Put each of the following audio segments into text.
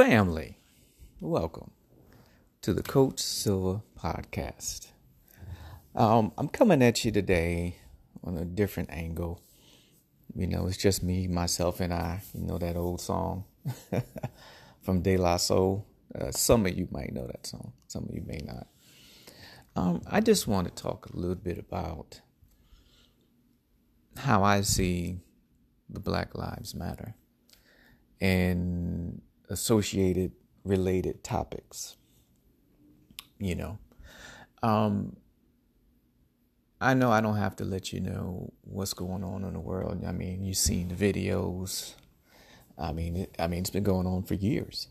Family, welcome to the Coach Silva podcast. Um, I'm coming at you today on a different angle. You know, it's just me, myself, and I. You know that old song from De La Soul. Uh, some of you might know that song, some of you may not. Um, I just want to talk a little bit about how I see the Black Lives Matter and associated related topics. You know, um, I know I don't have to let you know what's going on in the world. I mean, you've seen the videos. I mean, it, I mean, it's been going on for years.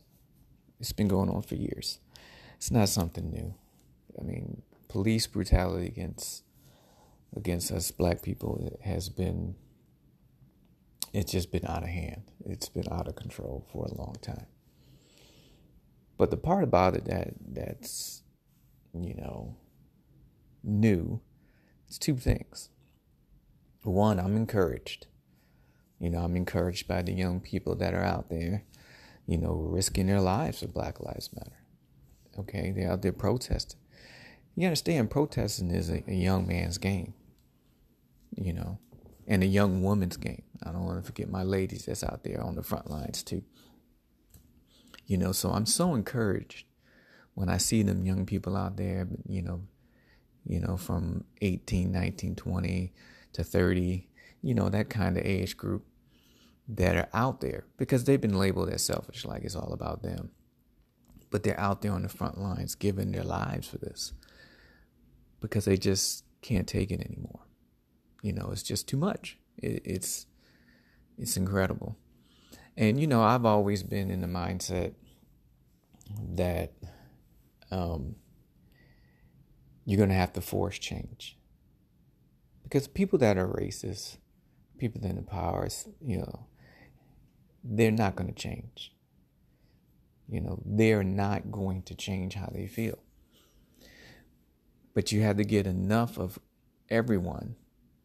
It's been going on for years. It's not something new. I mean, police brutality against against us black people has been it's just been out of hand. It's been out of control for a long time. But the part about it that that's you know new, it's two things. One, I'm encouraged. You know, I'm encouraged by the young people that are out there, you know, risking their lives for Black Lives Matter. Okay, they're out there protesting. You understand, protesting is a, a young man's game. You know, and a young woman's game. I don't want to forget my ladies that's out there on the front lines too. You know, so I'm so encouraged when I see them young people out there, you know, you know, from 18, 19, 20 to 30, you know, that kind of age group that are out there because they've been labeled as selfish, like it's all about them. But they're out there on the front lines giving their lives for this because they just can't take it anymore you know, it's just too much. It, it's it's incredible. And you know, I've always been in the mindset that um, you're going to have to force change. Because people that are racist, people that in the power, you know, they're not going to change. You know, they're not going to change how they feel. But you have to get enough of everyone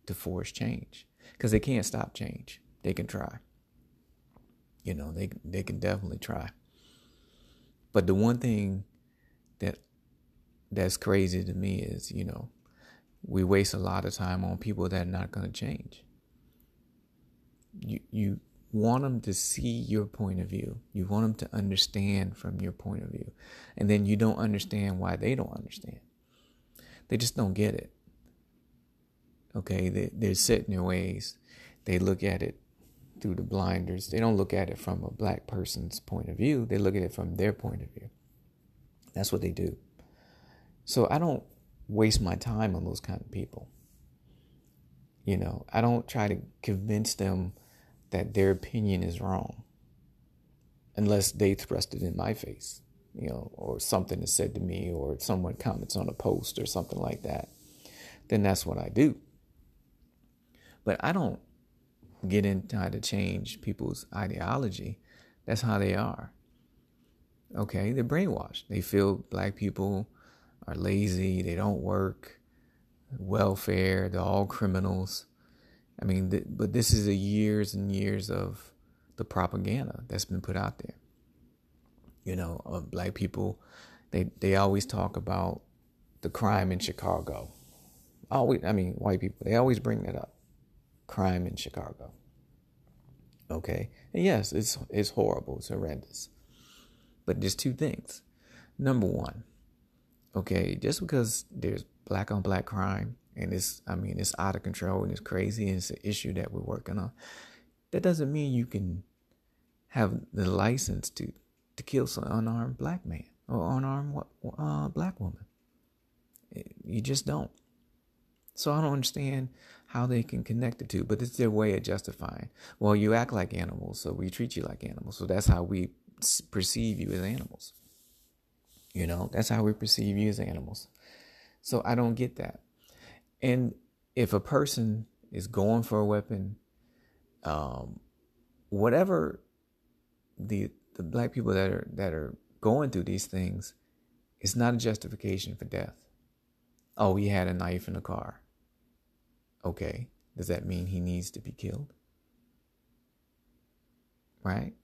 to force change because they can't stop change. They can try. You know, they they can definitely try. But the one thing that that's crazy to me is, you know, we waste a lot of time on people that are not going to change. You you want them to see your point of view. You want them to understand from your point of view. And then you don't understand why they don't understand. They just don't get it. Okay, they, they're set in their ways. They look at it through the blinders. They don't look at it from a black person's point of view. They look at it from their point of view. That's what they do. So I don't waste my time on those kind of people. You know, I don't try to convince them that their opinion is wrong unless they thrust it in my face, you know, or something is said to me or someone comments on a post or something like that. Then that's what I do. But I don't get into how to change people's ideology. That's how they are. Okay, they're brainwashed. They feel black people are lazy, they don't work, welfare, they're all criminals. I mean, th- but this is a years and years of the propaganda that's been put out there. You know, of black people, they they always talk about the crime in Chicago. Always, I mean, white people, they always bring that up crime in Chicago. Okay? And yes, it's it's horrible, it's horrendous. But there's two things. Number one, okay, just because there's black on black crime and it's I mean it's out of control and it's crazy and it's an issue that we're working on, that doesn't mean you can have the license to to kill some unarmed black man or unarmed uh, black woman. You just don't. So I don't understand how they can connect the two, but it's their way of justifying. Well, you act like animals, so we treat you like animals. So that's how we perceive you as animals. You know, that's how we perceive you as animals. So I don't get that. And if a person is going for a weapon, um, whatever the the black people that are that are going through these things, it's not a justification for death. Oh, he had a knife in the car. Okay, does that mean he needs to be killed? Right?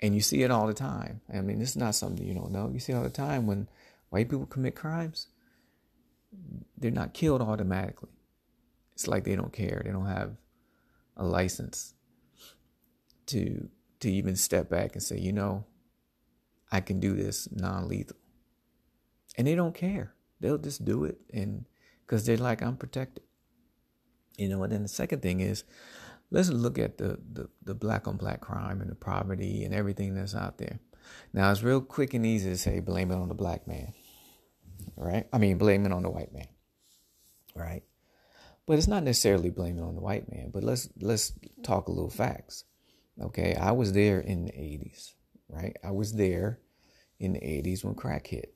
And you see it all the time. I mean, this is not something you don't know. You see all the time when white people commit crimes, they're not killed automatically. It's like they don't care. They don't have a license to to even step back and say, you know, I can do this non-lethal. And they don't care. They'll just do it and because they're like, I'm protected. You know, and then the second thing is let's look at the, the, the black on black crime and the poverty and everything that's out there. Now it's real quick and easy to say blame it on the black man. Right? I mean blame it on the white man. Right? But it's not necessarily blaming on the white man, but let's let's talk a little facts. Okay, I was there in the 80s, right? I was there in the 80s when crack hit.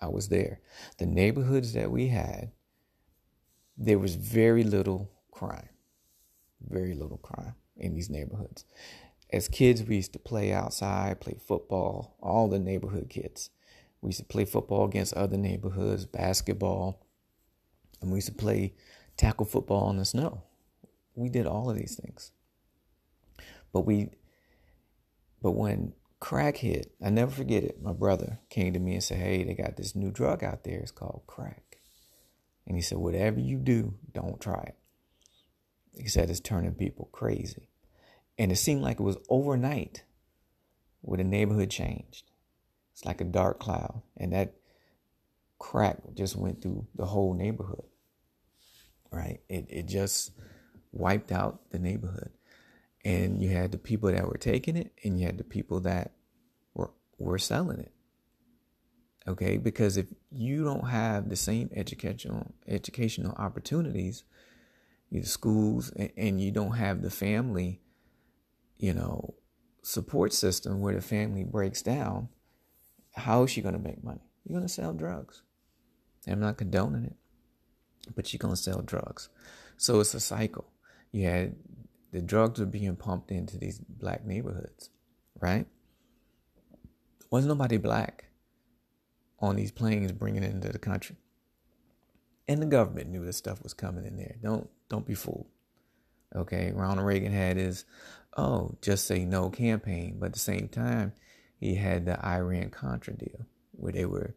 I was there. The neighborhoods that we had, there was very little crime. Very little crime in these neighborhoods. As kids, we used to play outside, play football, all the neighborhood kids. We used to play football against other neighborhoods, basketball, and we used to play tackle football in the snow. We did all of these things. But we but when crack hit, I never forget it. My brother came to me and said, Hey, they got this new drug out there. It's called crack. And he said, Whatever you do, don't try it. He said it's turning people crazy. And it seemed like it was overnight where the neighborhood changed. It's like a dark cloud. And that crack just went through the whole neighborhood right? It it just wiped out the neighborhood. And you had the people that were taking it and you had the people that were were selling it. Okay? Because if you don't have the same educational educational opportunities, the schools and, and you don't have the family, you know, support system where the family breaks down, how is she going to make money? You're going to sell drugs. I'm not condoning it but you're going to sell drugs. So it's a cycle. You had the drugs are being pumped into these black neighborhoods, right? Wasn't nobody black on these planes bringing it into the country. And the government knew this stuff was coming in there. Don't don't be fooled. Okay, Ronald Reagan had his oh, just say no campaign, but at the same time, he had the Iran Contra deal where they were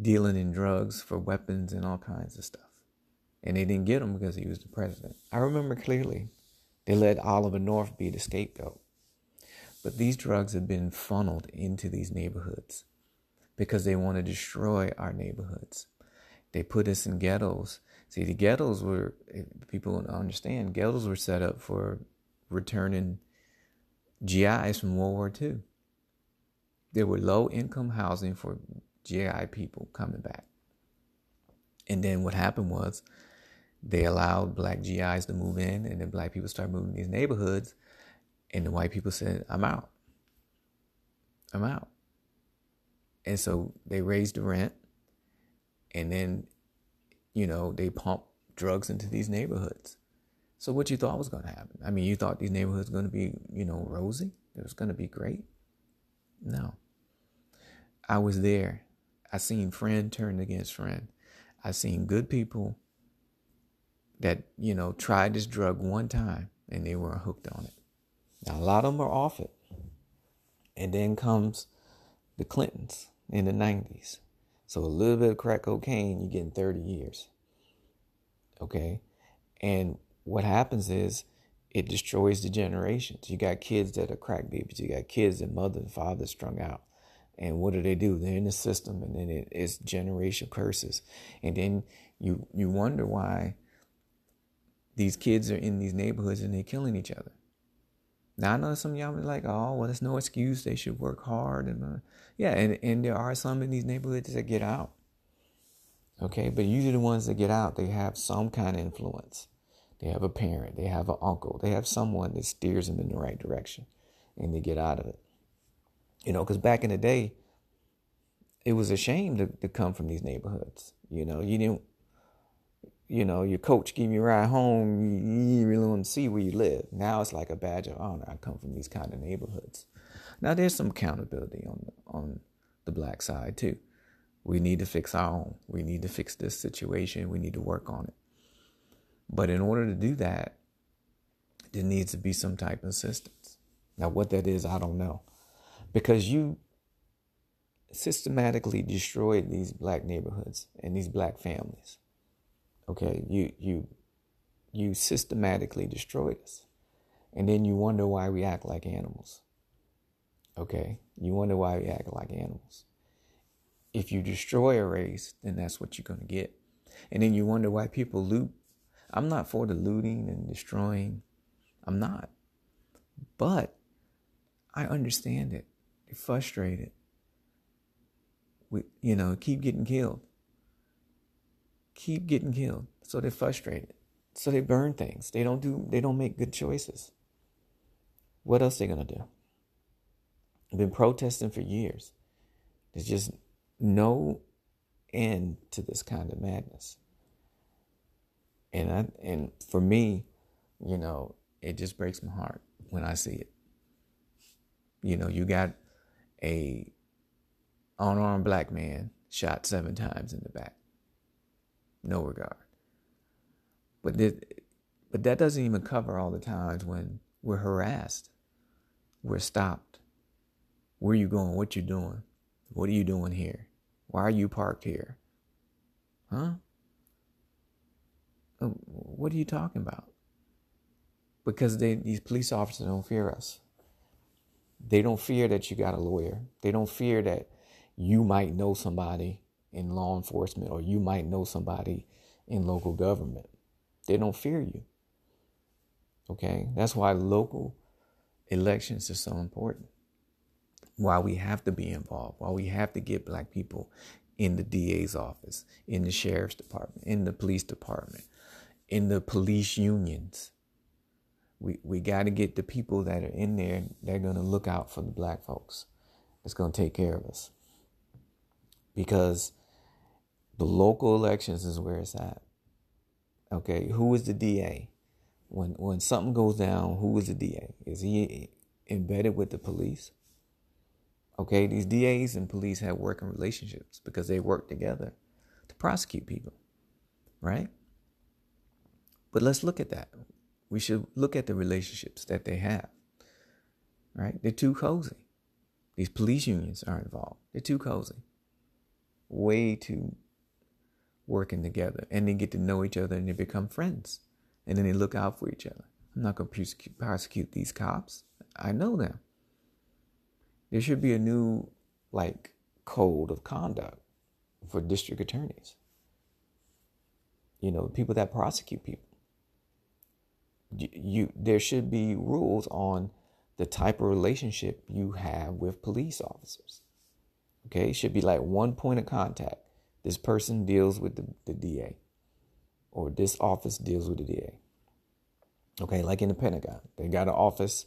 dealing in drugs for weapons and all kinds of stuff and they didn't get him because he was the president. I remember clearly they let Oliver North be the scapegoat. But these drugs have been funneled into these neighborhoods because they want to destroy our neighborhoods. They put us in ghettos. See, the ghettos were, people don't understand, ghettos were set up for returning GIs from World War II. There were low income housing for GI people coming back. And then what happened was they allowed black GIs to move in, and then black people started moving in these neighborhoods, and the white people said, I'm out. I'm out. And so they raised the rent, and then, you know, they pumped drugs into these neighborhoods. So what you thought was going to happen? I mean, you thought these neighborhoods were going to be, you know, rosy? It was going to be great? No. I was there. I seen friend turned against friend. I seen good people that, you know, tried this drug one time and they were hooked on it. Now, a lot of them are off it. And then comes the Clintons in the 90s. So a little bit of crack cocaine, you're getting 30 years. Okay? And what happens is it destroys the generations. You got kids that are crack babies. You got kids that mother and father strung out. And what do they do? They're in the system and then it, it's generation curses. And then you you wonder why these kids are in these neighborhoods and they're killing each other. Now I know some y'all be like, oh, well, there's no excuse. They should work hard and uh, yeah, and and there are some in these neighborhoods that get out. Okay, but usually the ones that get out, they have some kind of influence. They have a parent, they have an uncle, they have someone that steers them in the right direction, and they get out of it. You know, because back in the day, it was a shame to, to come from these neighborhoods. You know, you didn't you know, your coach give you a ride home, you, you really want to see where you live. Now it's like a badge of honor. I come from these kind of neighborhoods. Now there's some accountability on on the black side too. We need to fix our own. We need to fix this situation. We need to work on it. But in order to do that, there needs to be some type of assistance. Now, what that is, I don't know. because you systematically destroyed these black neighborhoods and these black families. Okay, you you you systematically destroyed us. And then you wonder why we act like animals. Okay? You wonder why we act like animals. If you destroy a race, then that's what you're going to get. And then you wonder why people loot. I'm not for the looting and destroying. I'm not. But I understand it. They're frustrated. We, you know, keep getting killed. Keep getting killed. So they're frustrated. So they burn things. They don't do they don't make good choices. What else are they gonna do? I've been protesting for years. There's just no end to this kind of madness. And I and for me, you know, it just breaks my heart when I see it. You know, you got a unarmed black man shot seven times in the back. No regard. But it, but that doesn't even cover all the times when we're harassed, we're stopped. Where are you going? What you doing? What are you doing here? Why are you parked here? Huh? Oh, what are you talking about? Because they, these police officers don't fear us. They don't fear that you got a lawyer. They don't fear that you might know somebody in law enforcement or you might know somebody in local government. They don't fear you. Okay? That's why local elections are so important. Why we have to be involved, why we have to get black people in the DA's office, in the sheriff's department, in the police department, in the police unions. We we got to get the people that are in there they are going to look out for the black folks. It's to take care of us. Because the local elections is where it's at. Okay, who is the DA? When when something goes down, who is the DA? Is he embedded with the police? Okay, these DAs and police have working relationships because they work together to prosecute people, right? But let's look at that. We should look at the relationships that they have, right? They're too cozy. These police unions are involved. They're too cozy. Way too working together and they get to know each other and they become friends and then they look out for each other. I'm not going to prosecute these cops. I know them. There should be a new like code of conduct for district attorneys. You know, people that prosecute people. You, you there should be rules on the type of relationship you have with police officers. Okay, it should be like one point of contact this person deals with the, the DA, or this office deals with the DA. Okay, like in the Pentagon, they got an office.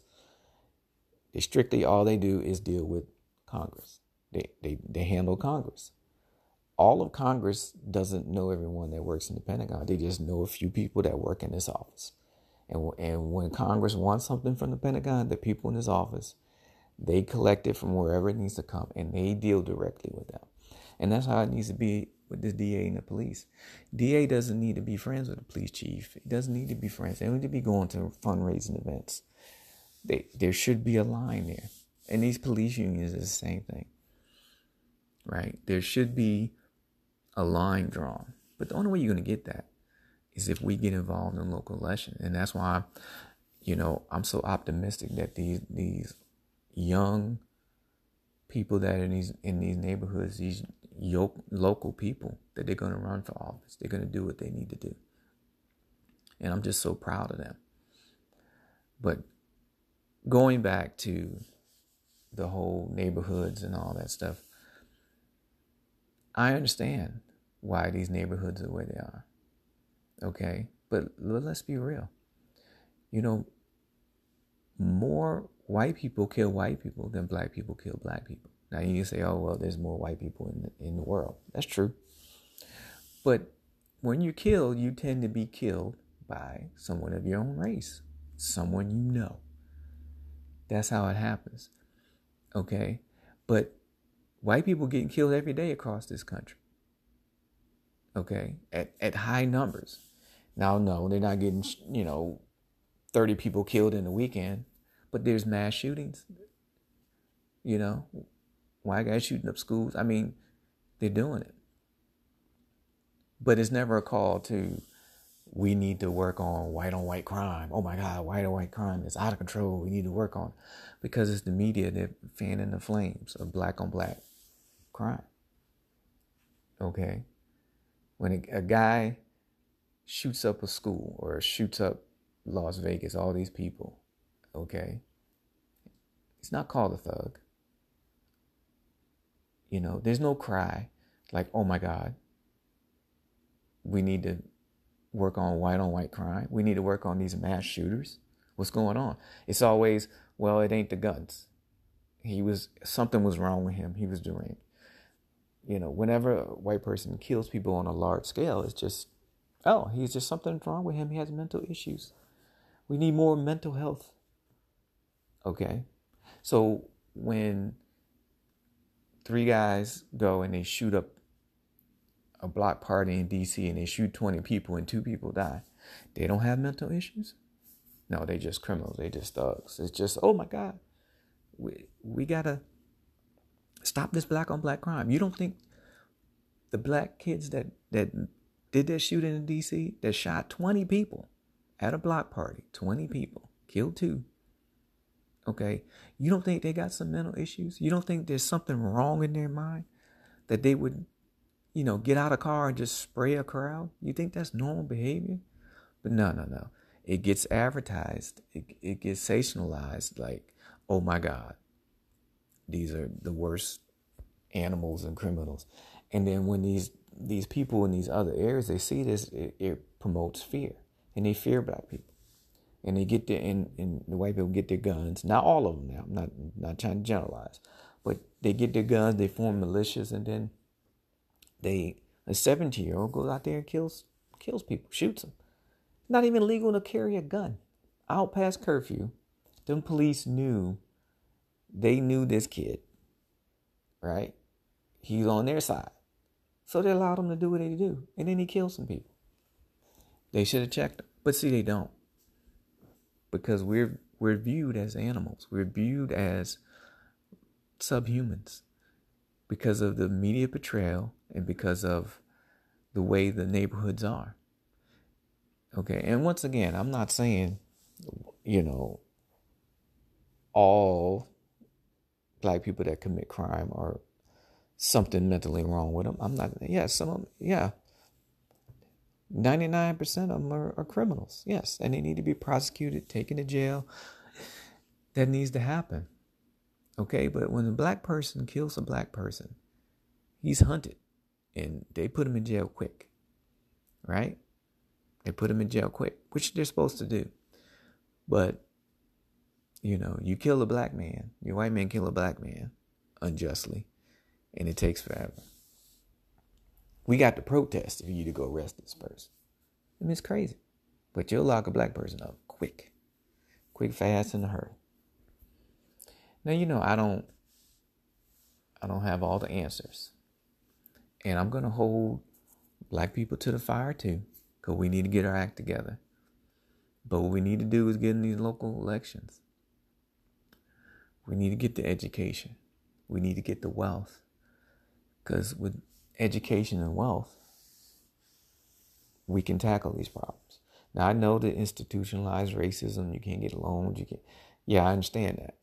They strictly all they do is deal with Congress. They they they handle Congress. All of Congress doesn't know everyone that works in the Pentagon. They just know a few people that work in this office. And and when Congress wants something from the Pentagon, the people in this office, they collect it from wherever it needs to come, and they deal directly with them. And that's how it needs to be with this DA and the police. DA doesn't need to be friends with the police chief. He doesn't need to be friends. They don't need to be going to fundraising events. They, there should be a line there. And these police unions is the same thing. Right? There should be a line drawn. But the only way you're going to get that is if we get involved in local election. And that's why, you know, I'm so optimistic that these these young people that are in these in these neighborhoods, these local people that they're going to run for office. They're going to do what they need to do. And I'm just so proud of them. But going back to the whole neighborhoods and all that stuff, I understand why these neighborhoods are way they are. Okay? But let's be real. You know, more white people kill white people than black people kill black people. Now you say, oh well, there's more white people in the, in the world. That's true. But when you're killed, you tend to be killed by someone of your own race, someone you know. That's how it happens. Okay? But white people getting killed every day across this country. Okay? At at high numbers. Now no, they're not getting, you know, 30 people killed in a weekend, but there's mass shootings You know, white guys shooting up schools. I mean, they're doing it. But it's never a call to we need to work on white on white crime. Oh my God, white on white crime is out of control. We need to work on because it's the media that fanning the flames of black on black crime. Okay, when a, a guy shoots up a school or shoots up Las Vegas, all these people, okay, he's not called a thug. You know, there's no cry like, oh my God, we need to work on white on white crime. We need to work on these mass shooters. What's going on? It's always, well, it ain't the guns. He was, something was wrong with him. He was deranged. You know, whenever a white person kills people on a large scale, it's just, oh, he's just something wrong with him. He has mental issues. We need more mental health. Okay. So when three guys go and they shoot up a block party in DC and they shoot 20 people and two people die, they don't have mental issues? No, they just criminals. They just thugs. It's just, oh my God, we, we gotta stop this black on black crime. You don't think the black kids that, that did that shooting in DC that shot 20 people at a block party, 20 people, killed two. Okay. You don't think they got some mental issues? You don't think there's something wrong in their mind that they would you know, get out of car and just spray a crowd? You think that's normal behavior? But no, no, no. It gets advertised. It, it gets sensationalized like, oh my God, these are the worst animals and criminals. And then when these these people in these other areas they see this, it, it promotes fear, and they fear black people, and they get their and, and the white people get their guns. Not all of them now. I'm not not trying to generalize, but they get their guns. They form militias, and then they a 17 year old goes out there and kills kills people, shoots them. Not even legal to carry a gun. Out past curfew, them police knew they knew this kid, right? He's on their side. So they allowed him to do what they do. And then he killed some people. They should have checked. But see, they don't. Because we're we're viewed as animals. We're viewed as subhumans because of the media portrayal and because of the way the neighborhoods are. Okay, and once again, I'm not saying, you know, all black people that commit crime are something mentally wrong with them. I'm not, yeah, some of them, yeah. 99% of them are, are criminals, yes, and they need to be prosecuted, taken to jail. That needs to happen. Okay, but when a black person kills a black person, he's hunted and they put him in jail quick. Right? They put him in jail quick, which they're supposed to do. But, you know, you kill a black man, your white man kill a black man unjustly, and it takes forever. We got to protest for you to go arrest this person. I mean, it's crazy. But you'll lock a black person up quick, quick, fast, in a hurry. Now you know I don't I don't have all the answers. And I'm gonna hold black people to the fire too, because we need to get our act together. But what we need to do is get in these local elections. We need to get the education. We need to get the wealth. Because with education and wealth, we can tackle these problems. Now I know that institutionalized racism, you can't get loans, you can yeah, I understand that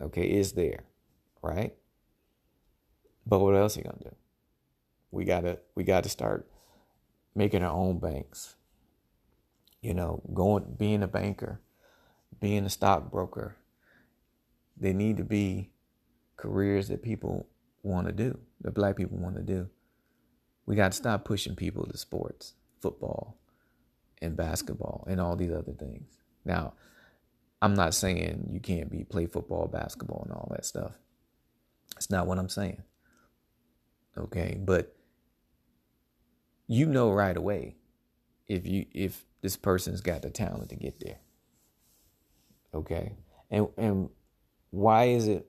okay, is there, right? But what else are you gonna do? We gotta we gotta start making our own banks. You know, going being a banker, being a stockbroker. They need to be careers that people want to do, that black people want to do. We got to stop pushing people to sports, football, and basketball, and all these other things. Now, I'm not saying you can't be play football, basketball, and all that stuff. It's not what I'm saying. Okay, but you know right away if you if this person's got the talent to get there. Okay, and and why is it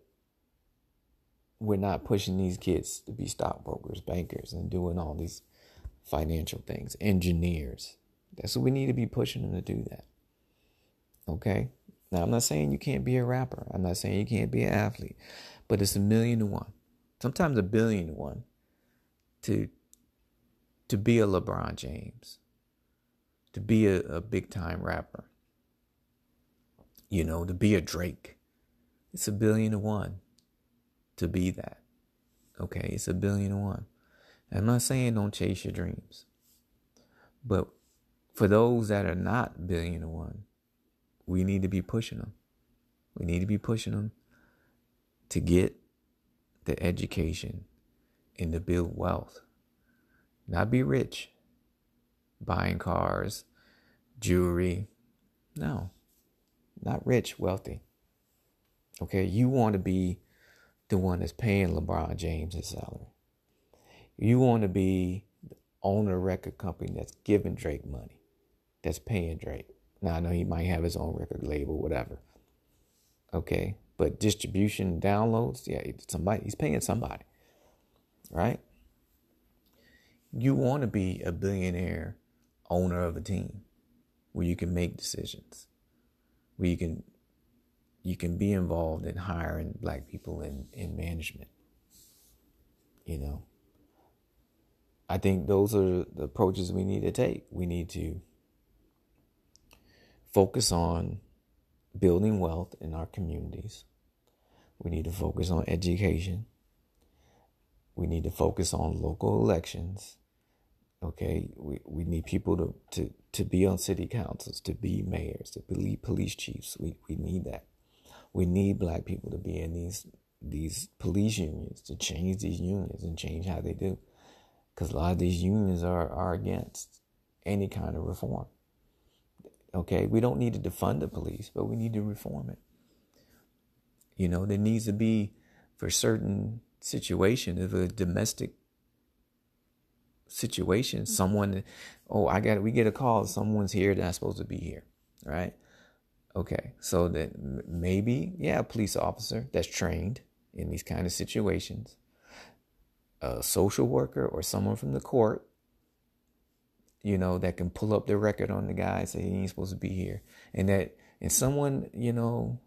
we're not pushing these kids to be stockbrokers, bankers, and doing all these financial things, engineers? That's what we need to be pushing them to do that. Okay. Now, I'm not saying you can't be a rapper. I'm not saying you can't be an athlete. But it's a million to one, sometimes a billion to one, to to be a LeBron James, to be a, a big time rapper, you know, to be a Drake. It's a billion to one to be that. Okay, it's a billion to one. I'm not saying don't chase your dreams. But for those that are not billion to one, we need to be pushing them. We need to be pushing them to get the education and to build wealth. Not be rich, buying cars, jewelry. No, not rich, wealthy. Okay, you want to be the one that's paying LeBron James his salary. You want to be the owner of record company that's giving Drake money, that's paying Drake. Now I know he might have his own record label, whatever. Okay, but distribution, downloads, yeah, somebody he's paying somebody, right? You want to be a billionaire owner of a team where you can make decisions, where you can you can be involved in hiring black people in, in management. You know. I think those are the approaches we need to take. We need to focus on building wealth in our communities. We need to focus on education. We need to focus on local elections. Okay, we, we need people to, to, to be on city councils, to be mayors, to be police chiefs. We, we need that. We need black people to be in these these police unions to change these unions and change how they do. Because a lot of these unions are, are against any kind of reform. Okay, we don't need to defund the police, but we need to reform it. You know, there needs to be for certain situation of a domestic situation, mm-hmm. someone oh, I got we get a call, someone's here that's supposed to be here. Right? Okay, so that maybe, yeah, a police officer that's trained in these kind of situations, a social worker or someone from the court you know, that can pull up the record on the guy and say he ain't supposed to be here. And that and someone, you know,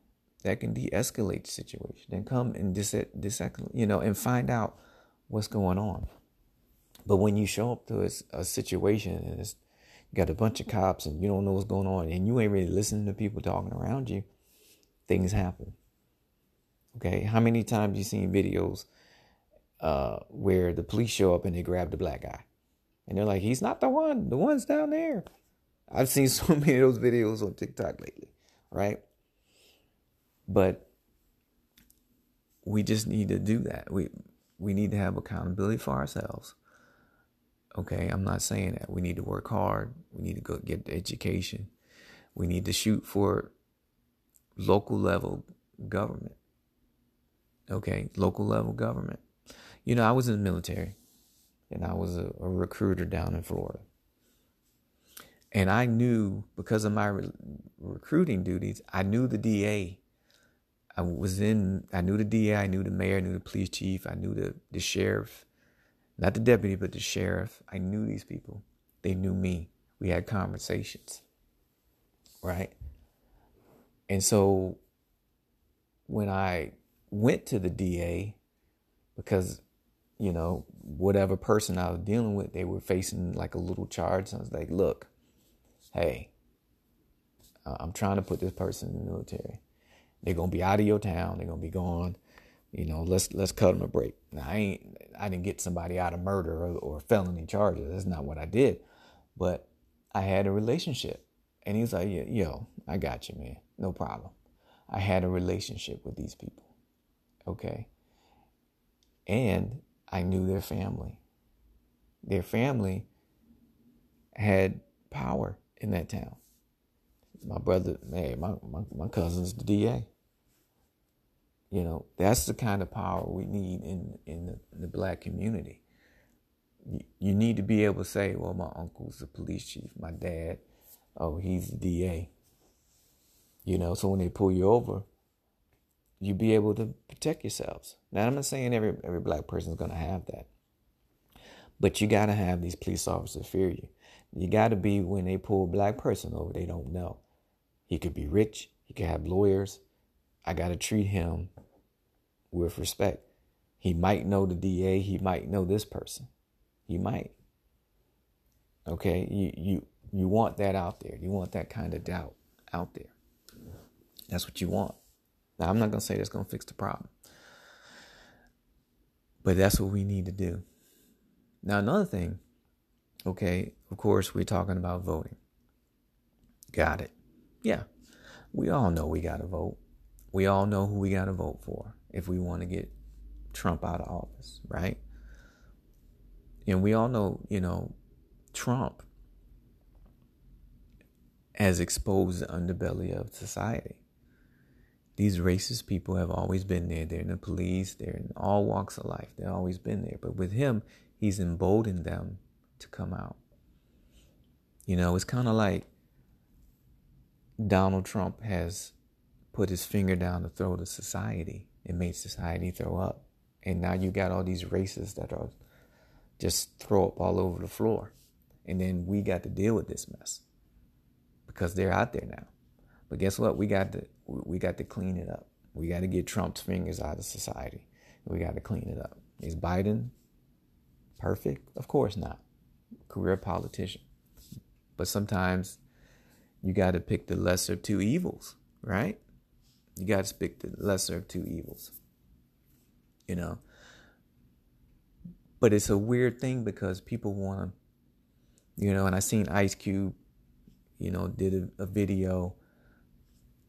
that can de-escalate the situation and come and dis, dis you know, and find out what's going on. But when you show up to a, a situation and it's got a bunch of cops and you don't know what's going on and you ain't really listening to people talking around you, things happen. Okay, how many times you seen videos uh, where the police show up and they grab the black guy? And they're like, he's not the one. The one's down there. I've seen so many of those videos on TikTok lately, right? But we just need to do that. We we need to have accountability for ourselves. Okay, I'm not saying that. We need to work hard. We need to go get the education. We need to shoot for local level government. Okay, local level government. You know, I was in the military and I was a, a recruiter down in Florida. And I knew because of my re- recruiting duties, I knew the DA. I was in, I knew the DA, I knew the mayor, I knew the police chief, I knew the, the sheriff, not the deputy, but the sheriff. I knew these people. They knew me. We had conversations, right? And so when I went to the DA, because you know, whatever person I was dealing with, they were facing like a little charge. So I was like, look, hey, uh, I'm trying to put this person in the military. They're gonna be out of your town. They're gonna be gone. You know, let's let's cut them a break. Now I ain't I didn't get somebody out of murder or, or felony charges. That's not what I did. But I had a relationship, and he was like, "Yo, I got you, man. No problem." I had a relationship with these people. Okay. And I knew their family. Their family had power in that town. My brother, man, my, my, my cousin's the DA. You know, that's the kind of power we need in, in the, the black community. You, you need to be able to say, well, my uncle's the police chief, my dad, oh, he's the DA. You know, so when they pull you over, you be able to protect yourselves. Now, I'm not saying every every black person is going to have that, but you got to have these police officers fear you. You got to be when they pull a black person over, they don't know. He could be rich. He could have lawyers. I got to treat him with respect. He might know the DA, he might know this person. He might. Okay? You you you want that out there. You want that kind of doubt out there. That's what you want. Now, I'm not to say that's to fix the problem. But that's what we need to do. Now, another thing, okay, of course, we're talking about voting. Got it. Yeah, we all know we got to vote. We all know who we got to vote for if we want to get Trump out of office, right? And we all know, you know, Trump has exposed the underbelly of society. These racist people have always been there. They're in the police, they're in all walks of life. They've always been there. But with him, he's emboldened them to come out. You know, it's kind of like Donald Trump has put his finger down the throat of society and made society throw up. And now you got all these racists that are just throw up all over the floor. And then we got to deal with this mess because they're out there now. But guess what? We got to we got to clean it up. We got to get Trump's fingers out of society. We got to clean it up. Is Biden perfect? Of course not. Career politician. But sometimes you got to pick the lesser two evils, right? You got to pick the lesser of two evils. You know. But it's a weird thing because people want to, you know, and I seen Ice Cube you know, did a, a video,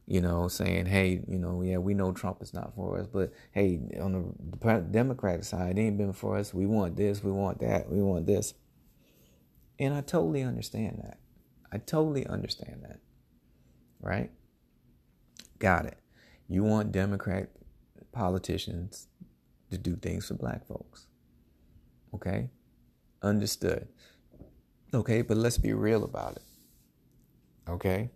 you know, saying, hey, you know, yeah, we know Trump is not for us, but hey, on the Democratic side, it ain't been for us. We want this, we want that, we want this. And I totally understand that. I totally understand that. Right? Got it. You want Democrat politicians to do things for black folks. Okay? Understood. Okay, but let's be real about it. Okay?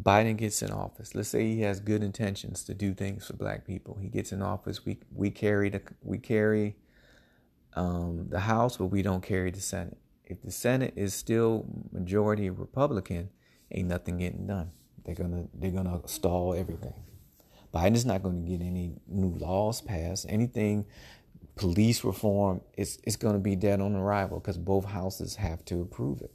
Biden gets in office. Let's say he has good intentions to do things for black people. He gets in office. We we carry the we carry um, the House, but we don't carry the Senate. If the Senate is still majority Republican, ain't nothing getting done. They're gonna they're gonna stall everything. Biden's not going to get any new laws passed. Anything police reform, it's it's going to be dead on arrival because both houses have to approve it.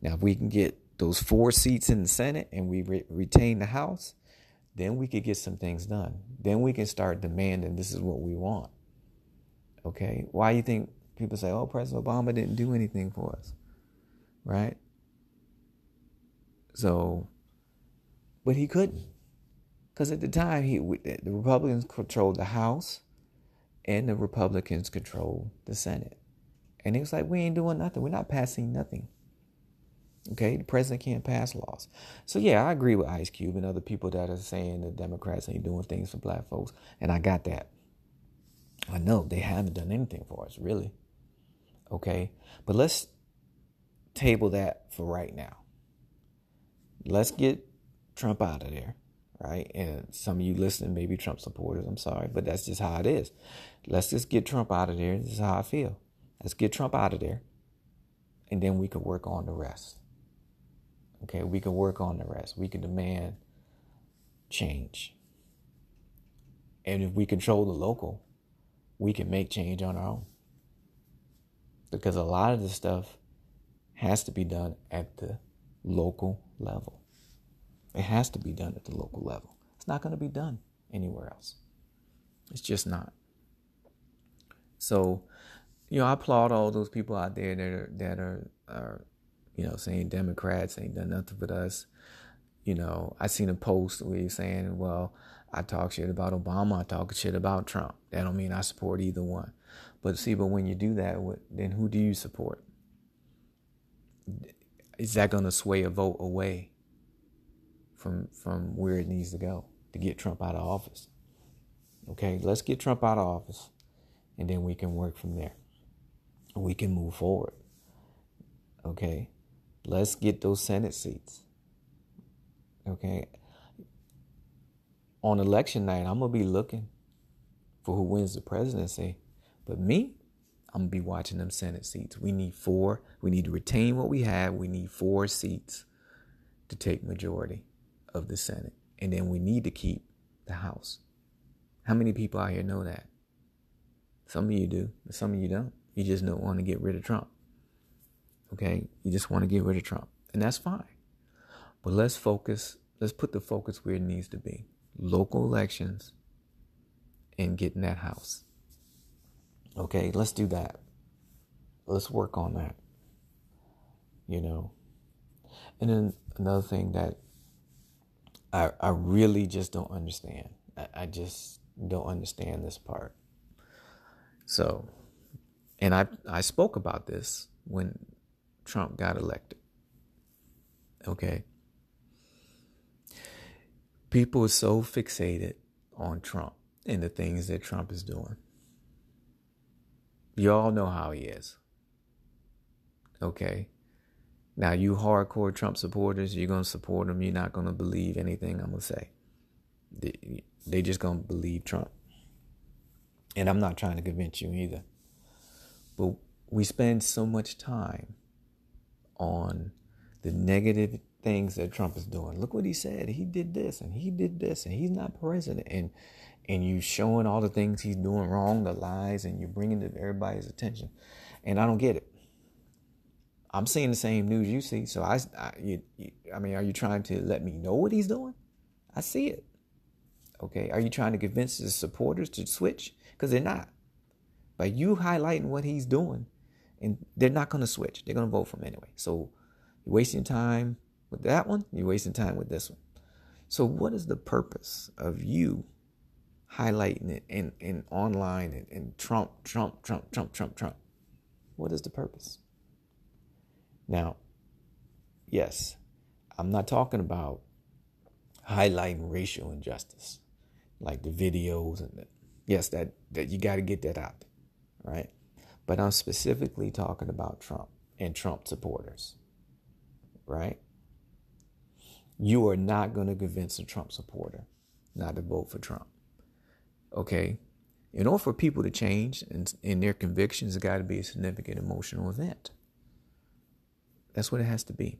Now, if we can get those four seats in the Senate and we re- retain the House, then we could get some things done. Then we can start demanding this is what we want. Okay? Why do you think people say, "Oh, President Obama didn't do anything for us," right? So, but he couldn't, because at the time he the Republicans controlled the House, and the Republicans controlled the Senate, and he was like, "We ain't doing nothing. We're not passing nothing." Okay, the president can't pass laws. So yeah, I agree with Ice Cube and other people that are saying the Democrats ain't doing things for black folks, and I got that. I know they haven't done anything for us, really. Okay, but let's table that for right now. Let's get Trump out of there, right? And some of you listening, maybe Trump supporters, I'm sorry, but that's just how it is. Let's just get Trump out of there. This is how I feel. Let's get Trump out of there, and then we can work on the rest. Okay, we can work on the rest. We can demand change. And if we control the local, we can make change on our own. Because a lot of this stuff has to be done at the local level. It has to be done at the local level. It's not going to be done anywhere else. It's just not. So, you know, I applaud all those people out there that are that are, are you know, saying Democrats ain't done nothing but us. You know, I seen a post where he's saying, well, I talk shit about Obama, I talk shit about Trump. That don't mean I support either one. But see, but when you do that, then who do you support? Is that going to sway a vote away from from where it needs to go to get Trump out of office? Okay, let's get Trump out of office, and then we can work from there. We can move forward. Okay, Let's get those Senate seats. Okay. On election night, I'm to be looking for who wins the presidency. But me, I'm to be watching them Senate seats. We need four. We need to retain what we have. We need four seats to take majority of the Senate. And then we need to keep the House. How many people out here know that? Some of you do, some of you don't. You just don't want to get rid of Trump. Okay? You just want to get rid of Trump. And that's fine. But let's focus, let's put the focus where it needs to be local elections and getting that house. Okay, let's do that. Let's work on that. You know. And then another thing that I I really just don't understand. I, I just don't understand this part. So and I I spoke about this when Trump got elected. Okay. People are so fixated on Trump and the things that Trump is doing. You all know how he is. Okay. Now, you hardcore Trump supporters, you're going to support him. You're not going to believe anything I'm going to say. They, just going to believe Trump. And I'm not trying to convince you either. But we spend so much time on the negative things that Trump is doing. Look what he said. He did this and he did this and he's not president. And and you showing all the things he's doing wrong, the lies, and you're bringing it to everybody's attention. And I don't get it. I'm seeing the same news you see. So I, I, you, you, I mean, are you trying to let me know what he's doing? I see it. Okay. Are you trying to convince his supporters to switch? Because they're not. By you highlighting what he's doing, and they're not going to switch. They're going to vote for him anyway. So you're wasting time with that one. You're wasting time with this one. So what is the purpose of you highlighting it in, in online and, and Trump, Trump, Trump, Trump, Trump, Trump? What is the purpose? Now, yes, I'm not talking about highlighting racial injustice, like the videos and the, yes, that, that you got to get that out, right? But I'm specifically talking about Trump and Trump supporters, right? You are not going to convince a Trump supporter not to vote for Trump. Okay? In order for people to change in, in their convictions, it's got to be a significant emotional event. That's what it has to be.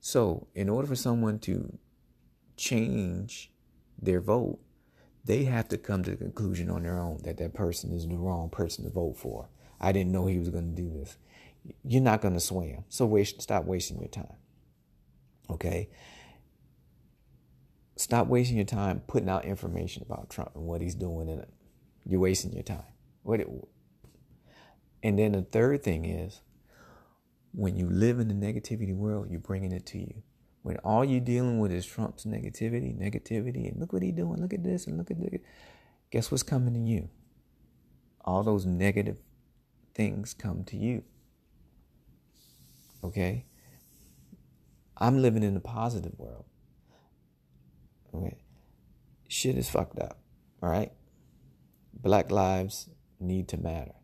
So, in order for someone to change their vote, they have to come to the conclusion on their own that that person is the wrong person to vote for. I didn't know he was going to do this. You're not going to sway him. So waste, stop wasting your time. Okay? Stop wasting your time putting out information about Trump and what he's doing in it. You're wasting your time. What it, and then the third thing is when you live in the negativity world, you're bringing it to you. When all you're dealing with is Trump's negativity, negativity, and look what he's doing, look at this, and look at this. Guess what's coming to you? All those negative things come to you. Okay? I'm living in a positive world. Okay? Shit is fucked up. All right? Black lives need to matter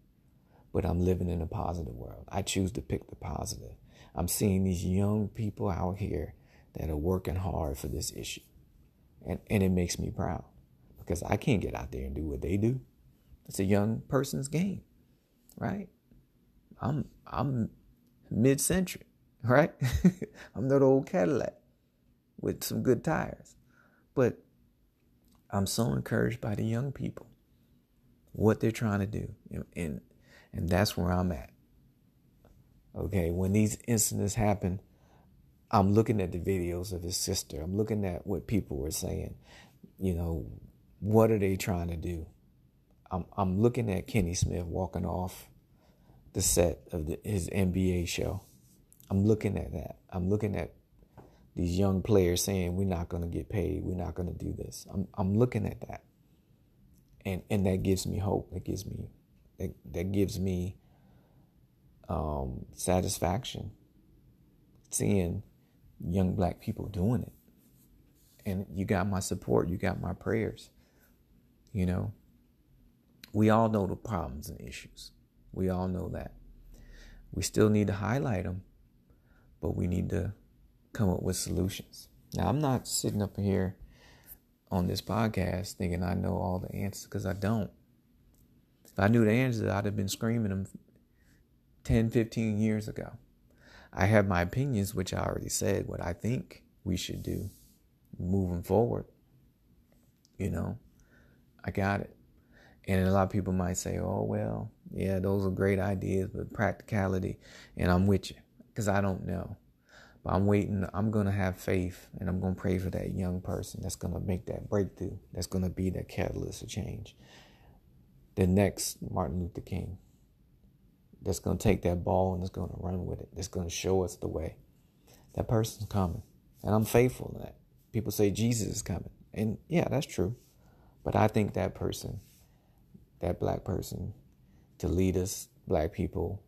but I'm living in a positive world. I choose to pick the positive. I'm seeing these young people out here that are working hard for this issue. And, and it makes me proud because I can't get out there and do what they do. It's a young person's game, right? I'm I'm mid-century, right? I'm that old Cadillac with some good tires. But I'm so encouraged by the young people, what they're trying to do. And, and that's where I'm at. Okay, when these incidents happen, I'm looking at the videos of his sister. I'm looking at what people were saying. You know, what are they trying to do? I'm I'm looking at Kenny Smith walking off the set of the, his NBA show. I'm looking at that. I'm looking at these young players saying we're not going to get paid. We're not going to do this. I'm I'm looking at that, and and that gives me hope. That gives me that, that gives me um, satisfaction seeing young black people doing it. And you got my support, you got my prayers. You know, we all know the problems and issues. We all know that. We still need to highlight them, but we need to come up with solutions. Now, I'm not sitting up here on this podcast thinking I know all the answers because I don't. I knew the answers, I'd have been screaming them 10, 15 years ago. I have my opinions, which I already said, what I think we should do moving forward. You know, I got it. And a lot of people might say, oh, well, yeah, those are great ideas, but practicality. And I'm with you because I don't know. But I'm waiting. I'm going to have faith and I'm going to pray for that young person that's going to make that breakthrough, that's going to be that catalyst of change. The next Martin Luther King that's going to take that ball and is going to run with it, that's going to show us the way. That person's coming. And I'm faithful in that. People say Jesus is coming. And yeah, that's true. But I think that person, that black person, to lead us, black people,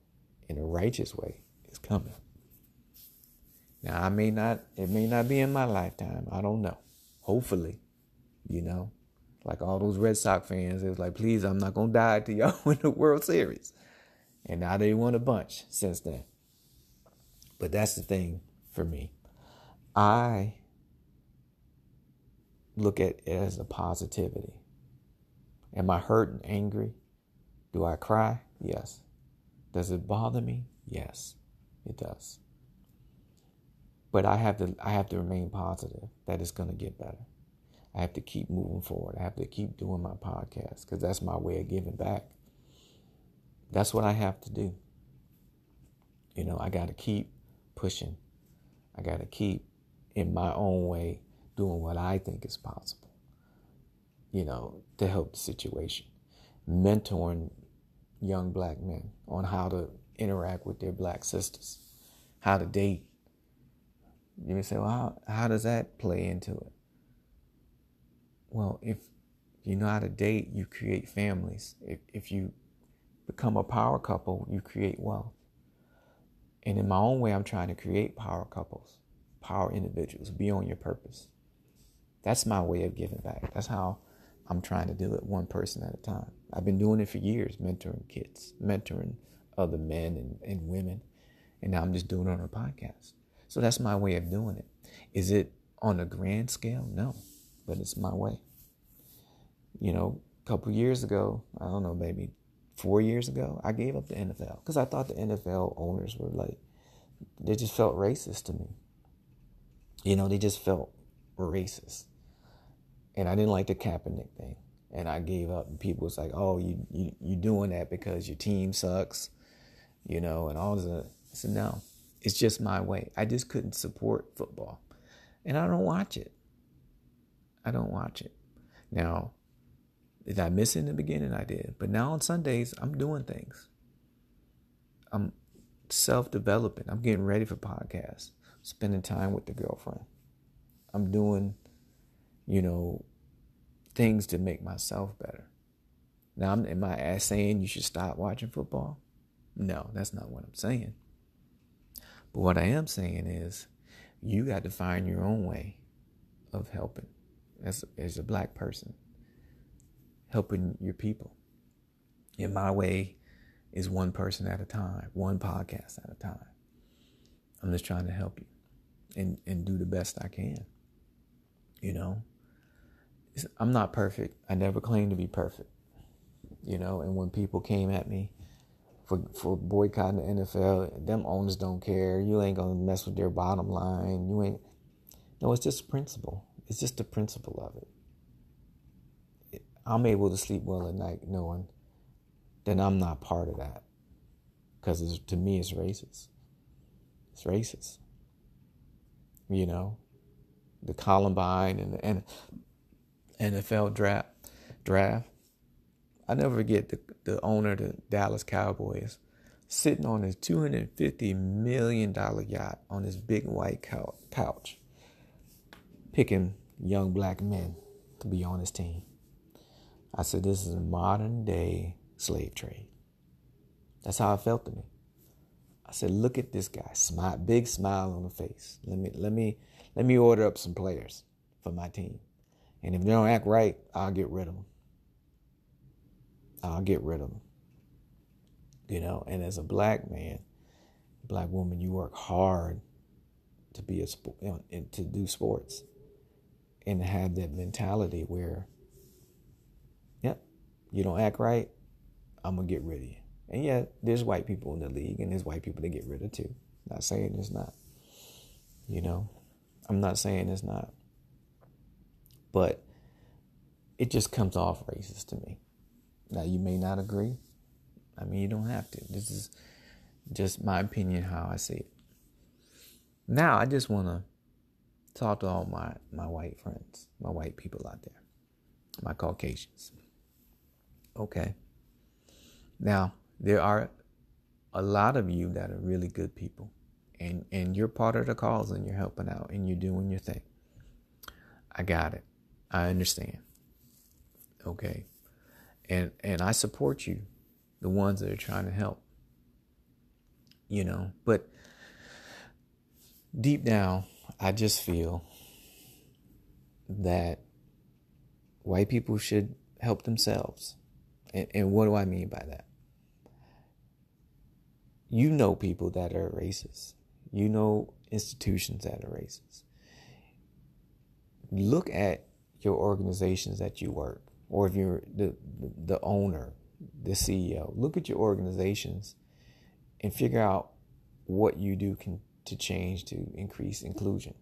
in a righteous way is coming. Now, I may not, it may not be in my lifetime. I don't know. Hopefully, you know, like all those Red Sox fans, it was like, please, I'm not to die to y'all win the World Series. And now they won a bunch since then. But that's the thing for me. I look at it as a positivity. Am I hurt and angry? Do I cry? Yes. Does it bother me? Yes, it does. But I have to I have to remain positive that it's to get better. I have to keep moving forward. I have to keep doing my podcast because that's my way of giving back. That's what I have to do. You know, I got to keep pushing. I got to keep in my own way doing what I think is possible, you know, to help the situation. Mentoring young black men on how to interact with their black sisters, how to date. You may say, well, how, how does that play into it? Well, if you know how to date, you create families. If, if you become a power couple, you create wealth. And in my own way, I'm trying to create power couples, power individuals, be on your purpose. That's my way of giving back. That's how I'm trying to do it one person at a time. I've been doing it for years, mentoring kids, mentoring other men and, and women. And now I'm just doing it on a podcast. So that's my way of doing it. Is it on a grand scale? No, but it's my way. You know, a couple years ago, I don't know, maybe four years ago, I gave up the NFL because I thought the NFL owners were like, they just felt racist to me. You know, they just felt racist and I didn't like the Kaepernick thing, and I gave up. And people was like, "Oh, you you you doing that because your team sucks," you know, and all this. Uh, I said, "No, it's just my way. I just couldn't support football, and I don't watch it. I don't watch it. Now, did I miss it in the beginning? I did, but now on Sundays, I'm doing things. I'm self-developing. I'm getting ready for podcasts. Spending time with the girlfriend. I'm doing you know, things to make myself better. Now, am I saying you should stop watching football? No, that's not what I'm saying. But what I am saying is you got to find your own way of helping as, as a black person, helping your people. In my way is one person at a time, one podcast at a time. I'm just trying to help you and, and do the best I can. You know, I'm not perfect. I never claim to be perfect. You know, and when people came at me for for boycotting the NFL, them owners don't care. You ain't gonna mess with their bottom line. You ain't. No, it's just principle. It's just the principle of it. I'm able to sleep well at night knowing that I'm not part of that. Because to me, it's racist. It's racist. You know, the Combine and the, and NFL draft draft. I never forget the, the owner of the Dallas Cowboys sitting on his $250 million yacht on his big white couch, picking young black men to be on his team. I said, This is a modern day slave trade. That's how it felt to me. I said, Look at this guy, smile, big smile on the face. Let me, let me, let me order up some players for my team. And if they don't act right, I'll get rid of them. I'll get rid of them. You know, and as a black man, black woman, you work hard to be a sport, you know, and to do sports, and have that mentality where, yep, you don't act right, I'm gonna get rid of you. And yeah, there's white people in the league, and there's white people to get rid of too. Not saying it's not. You know, I'm not saying it's not. But it just comes off racist to me. Now you may not agree. I mean, you don't have to. This is just my opinion, how I see it. Now I just want to talk to all my my white friends, my white people out there, my Caucasians. Okay. Now there are a lot of you that are really good people, and and you're part of the cause, and you're helping out, and you're doing your thing. I got it. I understand. Okay. And and I support you, the ones that are trying to help. You know, but deep down, I just feel that white people should help themselves. And, and what do I mean by that? You know people that are racist. You know institutions that are racist. Look at your organizations that you work, or if you're the, the owner, the CEO, look at your organizations and figure out what you do can to change to increase inclusion.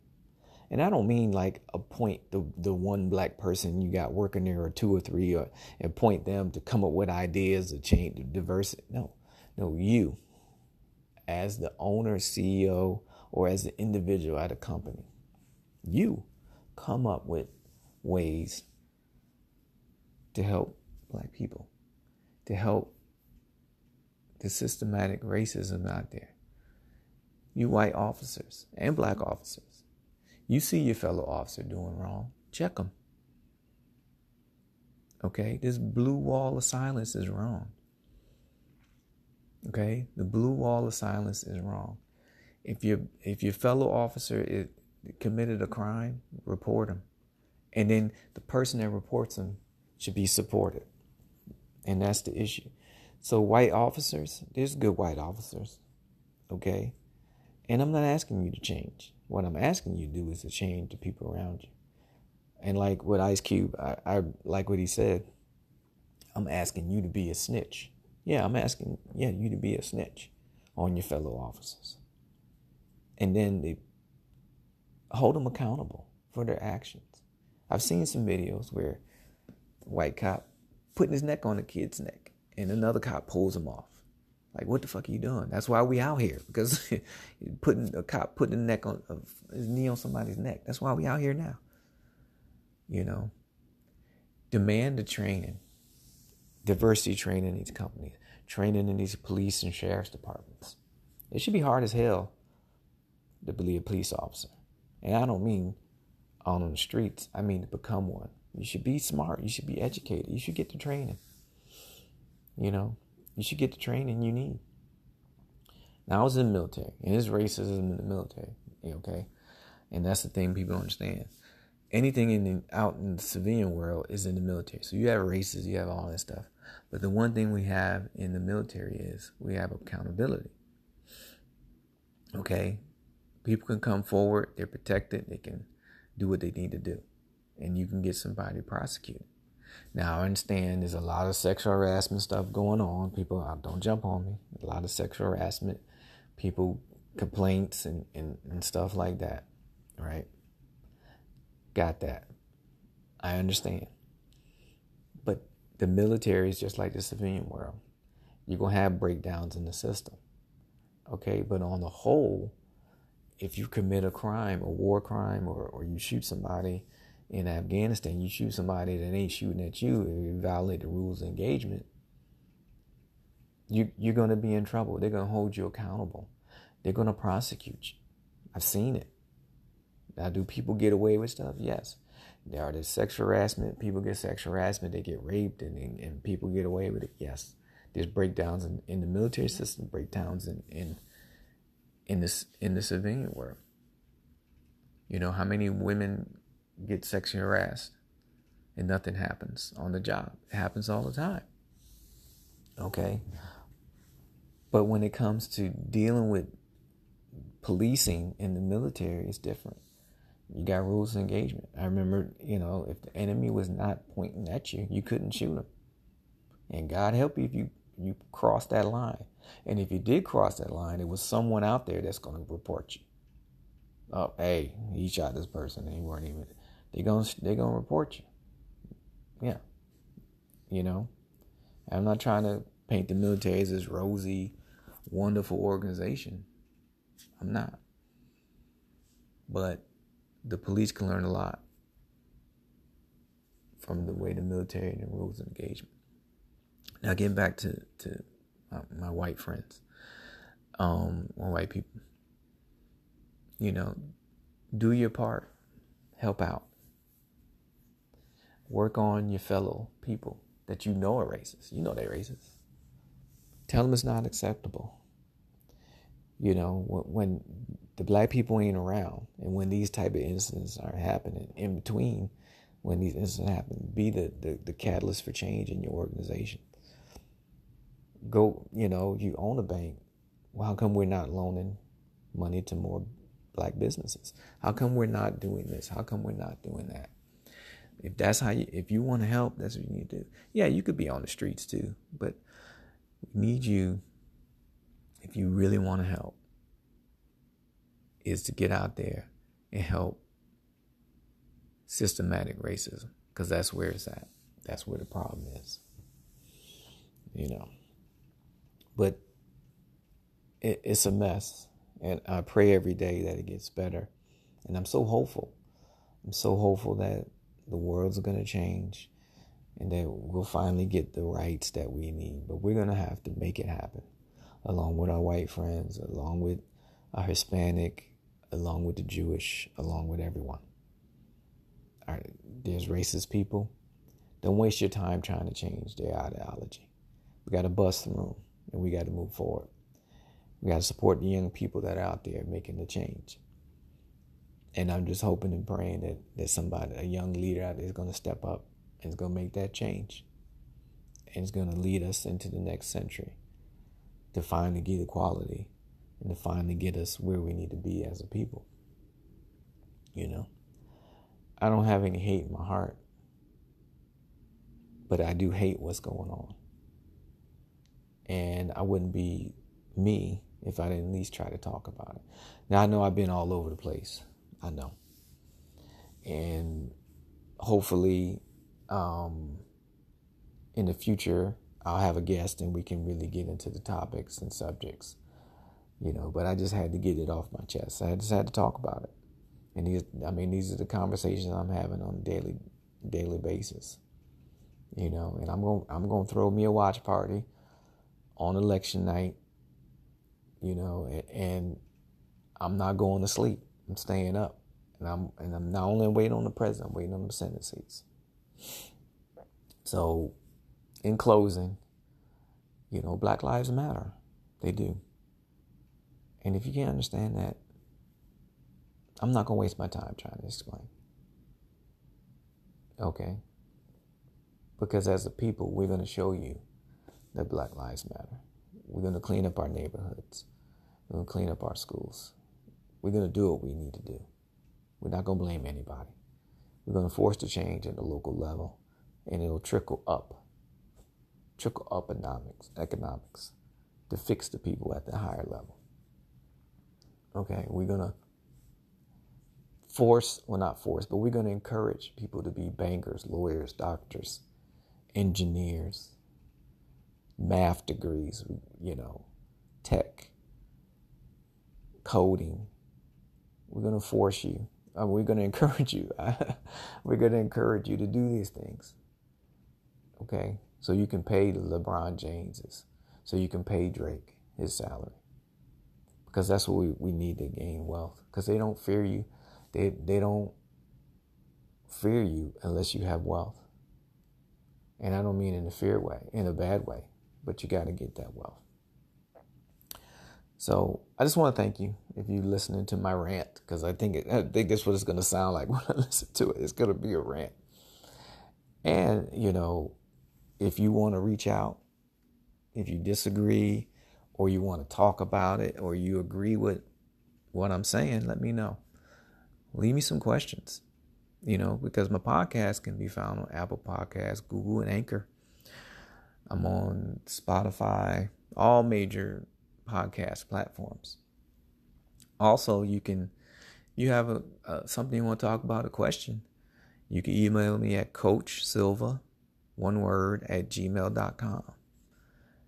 And I don't mean like appoint the the one black person you got working there or two or three or appoint them to come up with ideas to change the diversity. No. No, you as the owner, CEO, or as the individual at a company, you come up with ways to help black people, to help the systematic racism out there you white officers and black officers. You see your fellow officer doing wrong, check them. Okay, this blue wall of silence is wrong. Okay, the blue wall of silence is wrong. If your if your fellow officer is, committed a crime, report him, and then the person that reports him should be supported, and that's the issue. So white officers, there's good white officers. Okay, and I'm not asking you to change. What I'm asking you to do is to change the people around you. And like with Ice Cube, I, I like what he said. I'm asking you to be a snitch. Yeah, I'm asking yeah you to be a snitch on your fellow officers. And then they hold them accountable for their actions. I've seen some videos where the white cop putting his neck on a kid's neck and another cop pulls him off. Like, what the fuck are you doing? That's why we out here because putting a cop putting a neck on his knee on somebody's neck. That's why we out here now. You know, demand the training, diversity training in these companies, training in these police and sheriff's departments. It should be hard as hell to be a police officer, and I don't mean on the streets. I mean to become one. You should be smart. You should be educated. You should get the training. You know, you should get the training you need. Now I was in the military, and there's racism in the military. Okay, and that's the thing people don't understand. Anything in the, out in the civilian world is in the military. So you have races, you have all that stuff. But the one thing we have in the military is we have accountability. Okay, people can come forward, they're protected, they can do what they need to do, and you can get somebody prosecuted. Now I understand there's a lot of sexual harassment stuff going on. People uh, don't jump on me. A lot of sexual harassment, people complaints and, and, and stuff like that. Right? Got that. I understand. But the military is just like the civilian world. You're gonna have breakdowns in the system. Okay, but on the whole, if you commit a crime, a war crime, or, or you shoot somebody, in Afghanistan, you shoot somebody that ain't shooting at you, you violate the rules of engagement, you, you're going to be in trouble. They're going to hold you accountable. They're going to prosecute you. I've seen it. Now, do people get away with stuff? Yes. There are the sexual harassment. People get sexual harassment. They get raped, and, and, and people get away with it. Yes. There's breakdowns in, in the military system, breakdowns in, in in this in the civilian world. You know how many women get sexually harassed and nothing happens on the job. It happens all the time. Okay? But when it comes to dealing with policing in the military, it's different. You got rules of engagement. I remember, you know, if the enemy was not pointing at you, you couldn't shoot him. And God help you if you you cross that line. And if you did cross that line, it was someone out there that's going to report you. Oh, hey, he shot this person. And he weren't even they're gonna they're gonna report you. Yeah. You know, I'm not trying to paint the military as this rosy, wonderful organization. I'm not. But the police can learn a lot from the way the military and the rules of engagement. Now, getting back to, to my, my white friends, um, or white people, you know, do your part, help out, work on your fellow people that you know are racist. You know they're racist. Tell them it's not acceptable. You know, when the black people ain't around and when these type of incidents are happening in between when these incidents happen be the, the, the catalyst for change in your organization go you know you own a bank well how come we're not loaning money to more black businesses how come we're not doing this how come we're not doing that if that's how you if you want to help that's what you need to do yeah you could be on the streets too but we need you if you really want to help is to get out there and help systematic racism because that's where it's at. That's where the problem is. You know. But it, it's a mess. And I pray every day that it gets better. And I'm so hopeful. I'm so hopeful that the world's going to change and that we'll finally get the rights that we need. But we're going to have to make it happen along with our white friends, along with our Hispanic along with the Jewish, along with everyone. All right, there's racist people. Don't waste your time trying to change their ideology. We got to bust through and we got to move forward. We got to support the young people that are out there making the change. And I'm just hoping and praying that there's somebody, a young leader out there is going to step up and is going to make that change. And is going to lead us into the next century to finally get equality and to finally get us where we need to be as a people. You know, I don't have any hate in my heart, but I do hate what's going on. And I wouldn't be me if I didn't at least try to talk about it. Now, I know I've been all over the place. I know. And hopefully, um, in the future, I'll have a guest and we can really get into the topics and subjects you know. But I just had to get it off my chest. I just had to talk about it, and these, I mean, these are the conversations I'm having on a daily, daily basis, you know. And I'm going, I'm going to throw me a watch party on election night, you know, and, and I'm not going to sleep. I'm staying up, and I'm, and I'm not only waiting on the president, I'm waiting on the Senate seats. So, in closing, you know, Black Lives Matter. They do. And if you can't understand that, I'm not to waste my time trying to explain. Okay? Because as a people, we're to show you that Black Lives Matter. We're to clean up our neighborhoods. We're to clean up our schools. We're going to do what we need to do. We're not going to blame anybody. We're going to force the change at the local level, and it'll trickle up, trickle up economics, economics to fix the people at the higher level. Okay, we're gonna force, well, not force, but we're gonna encourage people to be bankers, lawyers, doctors, engineers, math degrees, you know, tech, coding. We're gonna force you. We're gonna encourage you. we're gonna encourage you to do these things. Okay, so you can pay the LeBron Jameses, so you can pay Drake his salary. Because that's what we, we need to gain wealth. Because they don't fear you. They they don't fear you unless you have wealth. And i don't mean in a fear way in a bad way but you got to get that wealth so i just want to thank you if you're listening to my rant because i think it, i think that's what it's going to sound like when i listen to it it's going to be a rant and you know if you want to reach out if you disagree or you want to talk about it, or you agree with what I'm saying, let me know. Leave me some questions, you know, because my podcast can be found on Apple Podcasts, Google, and Anchor. I'm on Spotify, all major podcast platforms. Also, you can, you have a, something you want to talk about, a question, you can email me at Coach Silva one word, at gmail.com.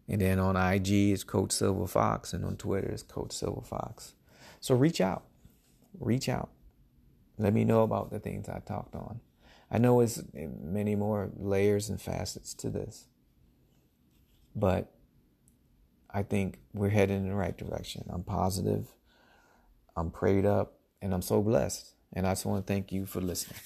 And then on IG is Coach Silver Fox, and on Twitter is Coach Silver Fox. So reach out. Reach out. Let me know about the things I talked on. I know it's many more layers and facets to this, but I think we're heading in the right direction. I'm positive, I'm prayed up, and I'm so blessed. And I just want to thank you for listening.